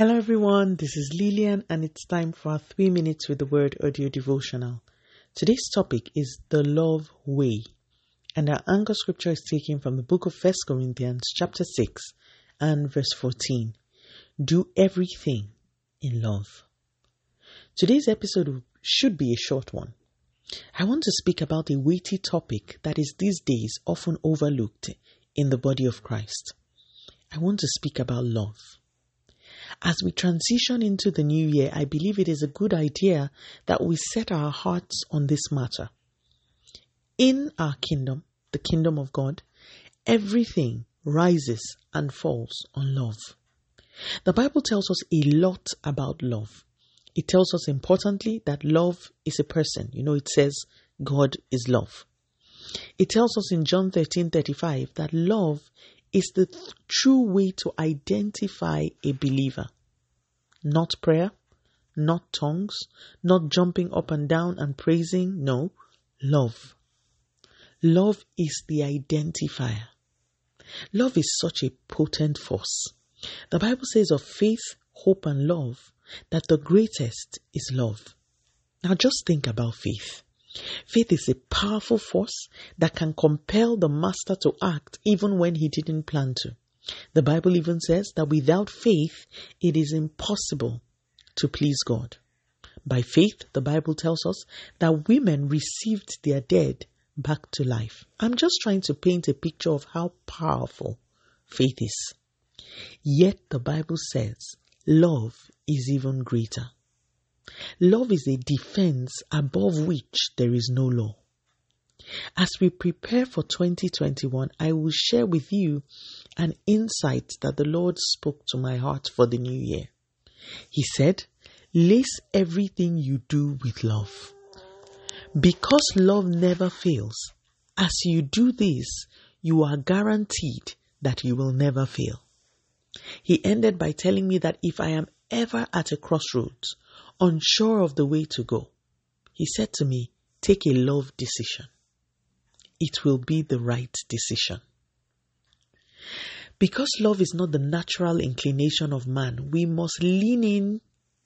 Hello, everyone. This is Lillian, and it's time for our three minutes with the word audio devotional. Today's topic is the love way, and our anchor scripture is taken from the book of First Corinthians, chapter 6, and verse 14. Do everything in love. Today's episode should be a short one. I want to speak about a weighty topic that is these days often overlooked in the body of Christ. I want to speak about love. As we transition into the new year, I believe it is a good idea that we set our hearts on this matter. In our kingdom, the kingdom of God, everything rises and falls on love. The Bible tells us a lot about love. It tells us importantly that love is a person. You know, it says God is love. It tells us in John 13:35 that love is the th- true way to identify a believer. Not prayer, not tongues, not jumping up and down and praising. No, love. Love is the identifier. Love is such a potent force. The Bible says of faith, hope, and love that the greatest is love. Now just think about faith. Faith is a powerful force that can compel the master to act even when he didn't plan to. The Bible even says that without faith, it is impossible to please God. By faith, the Bible tells us that women received their dead back to life. I'm just trying to paint a picture of how powerful faith is. Yet the Bible says love is even greater. Love is a defense above which there is no law. As we prepare for 2021, I will share with you an insight that the Lord spoke to my heart for the new year. He said, Lace everything you do with love. Because love never fails, as you do this, you are guaranteed that you will never fail. He ended by telling me that if I am ever at a crossroads, unsure of the way to go, he said to me, Take a love decision. It will be the right decision. Because love is not the natural inclination of man, we must lean in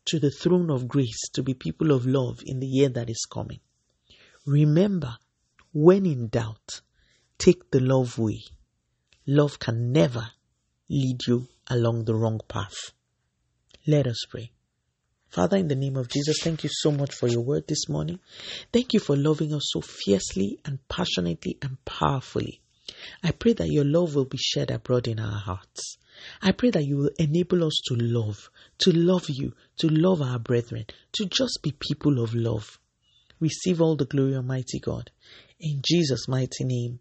to the throne of grace to be people of love in the year that is coming. Remember, when in doubt, take the love way. Love can never lead you along the wrong path. Let us pray. Father, in the name of Jesus, thank you so much for your word this morning. Thank you for loving us so fiercely and passionately and powerfully. I pray that your love will be shed abroad in our hearts. I pray that you will enable us to love, to love you, to love our brethren, to just be people of love. Receive all the glory, Almighty God. In Jesus' mighty name,